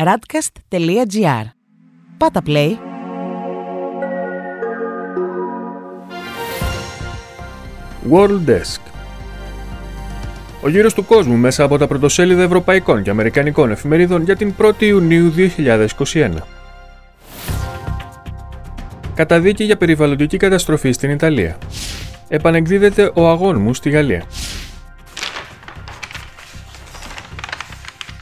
radcast.gr. Πάτα play. World Desk Ο γύρος του κόσμου μέσα από τα πρωτοσέλιδα ευρωπαϊκών και αμερικανικών εφημερίδων για την 1η Ιουνίου 2021. Καταδίκη για περιβαλλοντική καταστροφή στην Ιταλία. Επανεκδίδεται ο αγών μου στη Γαλλία.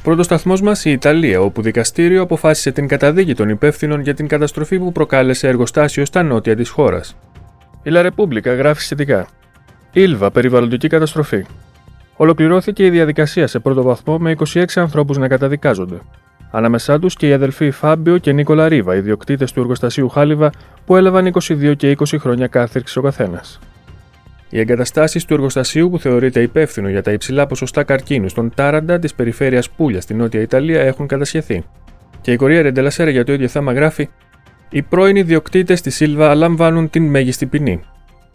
Πρώτος σταθμός μας η Ιταλία, όπου δικαστήριο αποφάσισε την καταδίκη των υπεύθυνων για την καταστροφή που προκάλεσε εργοστάσιο στα νότια της χώρας. Η Λα Ρεπούμπλικα γράφει σχετικά. Ήλβα, περιβαλλοντική καταστροφή. Ολοκληρώθηκε η διαδικασία σε πρώτο βαθμό με 26 ανθρώπους να καταδικάζονται. Ανάμεσά τους και οι αδελφοί Φάμπιο και Νίκολα Ρίβα, ιδιοκτήτες του εργοστασίου Χάλιβα, που έλαβαν 22 και 20 χρόνια κάθριξη ο καθένας. Οι εγκαταστάσεις του εργοστασίου που θεωρείται υπεύθυνο για τα υψηλά ποσοστά καρκίνου στον Τάραντα της περιφέρειας Πούλια στη Νότια Ιταλία έχουν κατασχεθεί. Και η Κορία Ρεντελασέρα για το ίδιο θέμα γράφει: Οι πρώην ιδιοκτήτες της Σίλβα λαμβάνουν την μέγιστη ποινή.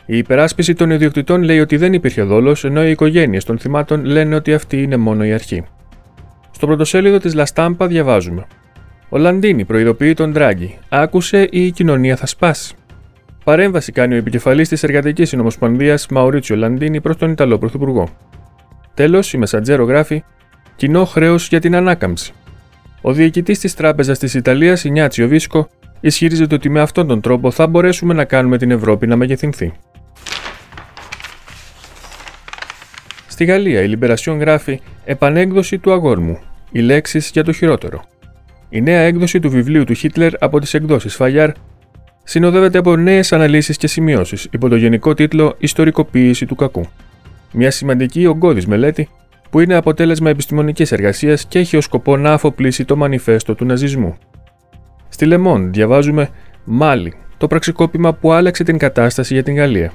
Η υπεράσπιση των ιδιοκτητών λέει ότι δεν υπήρχε δόλος, ενώ οι οικογένειες των θυμάτων λένε ότι αυτή είναι μόνο η αρχή. Στο πρωτοσέλιδο της Λαστάμπα διαβάζουμε: Ο Λαντίνη προειδοποιεί τον Ντράγκη. Άκουσε ή η κοινωνία θα σπάσει. Παρέμβαση κάνει ο επικεφαλής της Εργατικής Συνομοσπονδίας Μαουρίτσιο Λαντίνη προς τον Ιταλό Πρωθυπουργό. Τέλος, η Μεσαντζέρο γράφει: Κοινό χρέος για την ανάκαμψη. Ο διοικητής της Τράπεζας της Ιταλίας, Ινιάτσιο Βίσκο, ισχυρίζεται ότι με αυτόν τον τρόπο θα μπορέσουμε να κάνουμε την Ευρώπη να μεγεθυνθεί. Στη Γαλλία, η Λιμπερασιόν γράφει Επανέκδοση του αγόρμου. Οι λέξεις για το χειρότερο. Η νέα έκδοση του βιβλίου του Χίτλερ από τις εκδόσεις Φαγιάρ συνοδεύεται από νέες αναλύσεις και σημειώσεις υπό το γενικό τίτλο Ιστορικοποίηση του κακού. Μια σημαντική ογκώδης μελέτη που είναι αποτέλεσμα επιστημονικής εργασίας και έχει ως σκοπό να αφοπλίσει το μανιφέστο του ναζισμού. Στη Λεμόν διαβάζουμε Μάλι, το πραξικόπημα που άλλαξε την κατάσταση για την Γαλλία.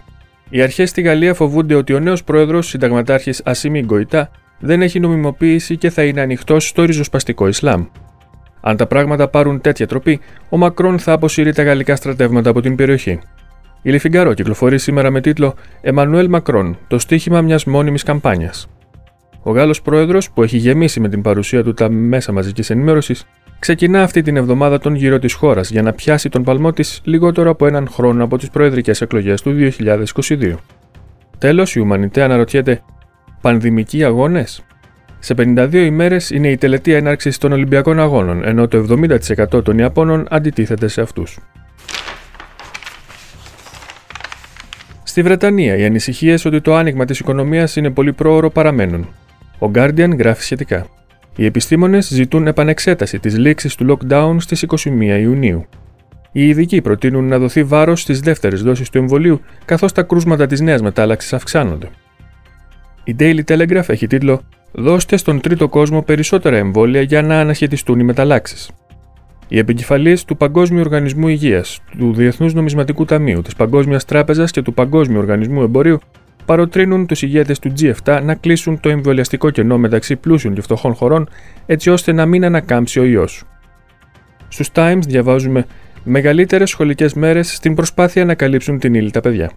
Οι αρχές στη Γαλλία φοβούνται ότι ο νέος πρόεδρος, συνταγματάρχης Ασίμι Γκοϊτά, δεν έχει νομιμοποίηση και θα είναι ανοιχτός στο ριζοσπαστικό Ισλάμ. Αν τα πράγματα πάρουν τέτοια τροπή, ο Μακρόν θα αποσύρει τα γαλλικά στρατεύματα από την περιοχή. Η Λιφιγκαρό κυκλοφορεί σήμερα με τίτλο Εμμανουέλ Μακρόν, το στίχημα μιας μόνιμης καμπάνιας. Ο Γάλλος πρόεδρος, που έχει γεμίσει με την παρουσία του τα μέσα μαζικής ενημέρωσης, ξεκινά αυτή την εβδομάδα τον γύρο της χώρας για να πιάσει τον παλμό της λιγότερο από έναν χρόνο από τις προεδρικές εκλογές του 2022. Τέλος, η Ουμανιτέ αναρωτιέται: Πανδημικοί αγώνες; Σε 52 ημέρες είναι η τελετή έναρξης των Ολυμπιακών Αγώνων, ενώ το 70% των Ιαπώνων αντιτίθεται σε αυτούς. Στη Βρετανία, οι ανησυχίες ότι το άνοιγμα της οικονομίας είναι πολύ πρόωρο παραμένουν. Ο Guardian γράφει σχετικά. Οι επιστήμονες ζητούν επανεξέταση της λήξης του lockdown στις 21 Ιουνίου. Οι ειδικοί προτείνουν να δοθεί βάρος στις δεύτερες δόσεις του εμβολίου, καθώς τα κρούσματα της νέας μετάλλαξης αυξάνονται. Η Daily Telegraph έχει τίτλο Δώστε στον τρίτο κόσμο περισσότερα εμβόλια για να αναχαιτιστούν οι μεταλλάξεις. Οι επικεφαλεί του Παγκόσμιου Οργανισμού Υγείας, του Διεθνούς Νομισματικού Ταμείου, της Παγκόσμιας Τράπεζας και του Παγκόσμιου Οργανισμού Εμπορίου παροτρύνουν τους ηγέτες του G7 να κλείσουν το εμβολιαστικό κενό μεταξύ πλούσιων και φτωχών χωρών, έτσι ώστε να μην ανακάμψει ο ιός. Στους Times διαβάζουμε μεγαλύτερες σχολικές μέρες στην προσπάθεια να καλύψουν την ύλη τα παιδιά.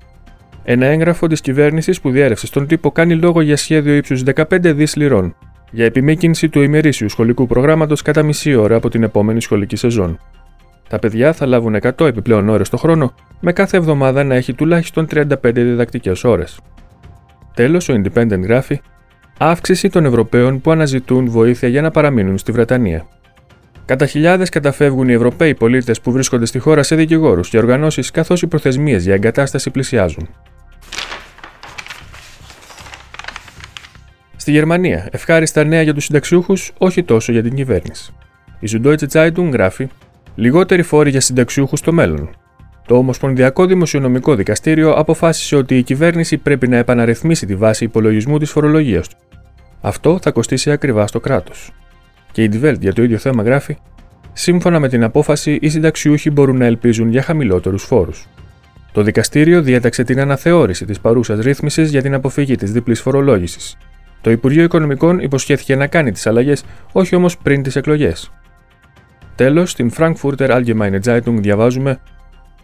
Ένα έγγραφο της κυβέρνησης που διέρευσε στον τύπο κάνει λόγο για σχέδιο ύψους 15 δις λιρών για επιμήκυνση του ημερήσιου σχολικού προγράμματος κατά μισή ώρα από την επόμενη σχολική σεζόν. Τα παιδιά θα λάβουν 100 επιπλέον ώρες το χρόνο, με κάθε εβδομάδα να έχει τουλάχιστον 35 διδακτικές ώρες. Τέλος, ο Independent γράφει αύξηση των Ευρωπαίων που αναζητούν βοήθεια για να παραμείνουν στη Βρετανία. Κατά χιλιάδες καταφεύγουν οι Ευρωπαίοι πολίτες που βρίσκονται στη χώρα σε δικηγόρους και οργανώσεις καθώς οι προθεσμίες για εγκατάσταση πλησιάζουν. Στη Γερμανία, ευχάριστα νέα για τους συνταξιούχους, όχι τόσο για την κυβέρνηση. Η Süddeutsche Zeitung γράφει: Λιγότεροι φόροι για συνταξιούχους στο μέλλον. Το Ομοσπονδιακό Δημοσιονομικό Δικαστήριο αποφάσισε ότι η κυβέρνηση πρέπει να επαναρρυθμίσει τη βάση υπολογισμού της φορολογίας του. Αυτό θα κοστίσει ακριβά στο κράτος. Και η Die Welt για το ίδιο θέμα γράφει: Σύμφωνα με την απόφαση, οι συνταξιούχοι μπορούν να ελπίζουν για χαμηλότερους φόρους. Το δικαστήριο διέταξε την αναθεώρηση της παρούσας ρύθμισης για την αποφυγή της διπλή φορολόγησης, το Υπουργείο Οικονομικών υποσχέθηκε να κάνει τις αλλαγές, όχι όμως πριν τις εκλογές. Τέλος, στην Frankfurter Allgemeine Zeitung διαβάζουμε: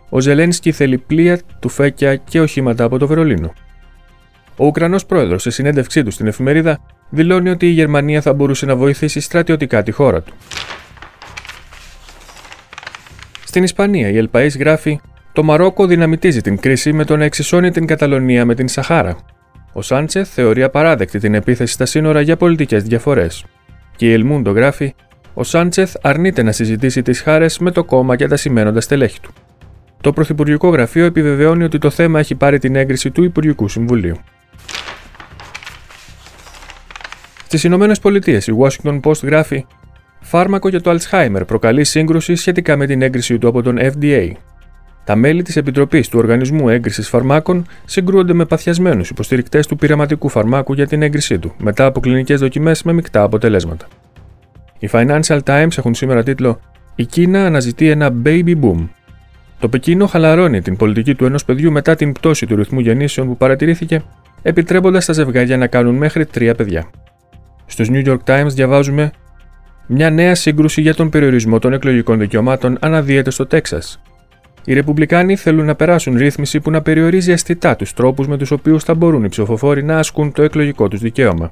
Ο Ζελένσκι θέλει πλοία, τουφέκια και οχήματα από το Βερολίνο. Ο Ουκρανός πρόεδρος, σε συνέντευξή του στην εφημερίδα, δηλώνει ότι η Γερμανία θα μπορούσε να βοηθήσει στρατιωτικά τη χώρα του. Στην Ισπανία, η Ελπαή γράφει: Το Μαρόκο δυναμητίζει την κρίση με το να εξισώνει την Καταλωνία με την Σαχάρα. Ο Σάντσεθ θεωρεί απαράδεκτη την επίθεση στα σύνορα για πολιτικές διαφορές. Και η Ελμούντο γράφει: Ο Σάντσεθ αρνείται να συζητήσει τις χάρες με το κόμμα και τα σημαίνοντα στελέχη του. Το Πρωθυπουργικό Γραφείο επιβεβαιώνει ότι το θέμα έχει πάρει την έγκριση του Υπουργικού Συμβουλίου. Στις Ηνωμένες Πολιτείες, η Washington Post γράφει: Φάρμακο για το Alzheimer προκαλεί σύγκρουση σχετικά με την έγκρισή του από τον FDA. Τα μέλη της Επιτροπής του Οργανισμού Έγκρισης Φαρμάκων συγκρούονται με παθιασμένους υποστηρικτές του πειραματικού φαρμάκου για την έγκρισή του, μετά από κλινικές δοκιμές με μεικτά αποτελέσματα. Οι Financial Times έχουν σήμερα τίτλο Η Κίνα αναζητεί ένα baby boom. Το Πεκίνο χαλαρώνει την πολιτική του ενός παιδιού μετά την πτώση του ρυθμού γεννήσεων που παρατηρήθηκε, επιτρέποντας τα ζευγάρια να κάνουν μέχρι τρία παιδιά. Στους New York Times διαβάζουμε μια νέα σύγκρουση για τον περιορισμό των εκλογικών δικαιωμάτων αναδύεται στο Τέξας. Οι Ρεπουμπλικάνοι θέλουν να περάσουν ρύθμιση που να περιορίζει αισθητά τους τρόπους με τους οποίους θα μπορούν οι ψηφοφόροι να ασκούν το εκλογικό τους δικαίωμα.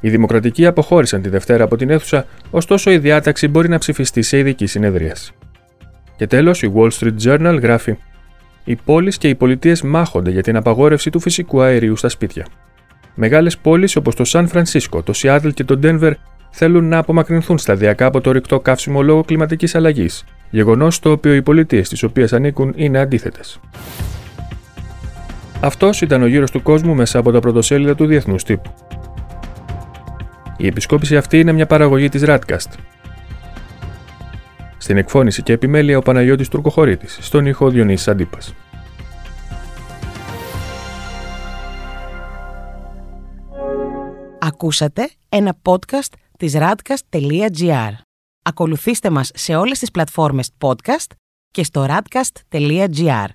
Οι Δημοκρατικοί αποχώρησαν τη Δευτέρα από την αίθουσα, ωστόσο η διάταξη μπορεί να ψηφιστεί σε ειδική συνεδρίαση. Και τέλος, η Wall Street Journal γράφει: Οι πόλεις και οι πολιτείες μάχονται για την απαγόρευση του φυσικού αερίου στα σπίτια. Μεγάλες πόλεις όπως το Σαν Φρανσίσκο, το Σιάτλ και το Ντένβερ θέλουν να απομακρυνθούν σταδιακά από το ρηκτό καύσιμο λόγω κλιματικής αλλαγής, γεγονός στο οποίο οι πολιτείες στις οποίες ανήκουν είναι αντίθετες. Αυτός ήταν ο γύρος του κόσμου μέσα από τα πρωτοσέλιδα του διεθνούς τύπου. Η επισκόπηση αυτή είναι μια παραγωγή της Radcast. Στην εκφώνηση και επιμέλεια ο Παναγιώτης Τουρκοχωρήτης, στον ήχο Διονύσης Αντίπας. Ακούσατε ένα podcast της radcast.gr. Ακολουθήστε μας σε όλες τις πλατφόρμες podcast και στο radcast.gr.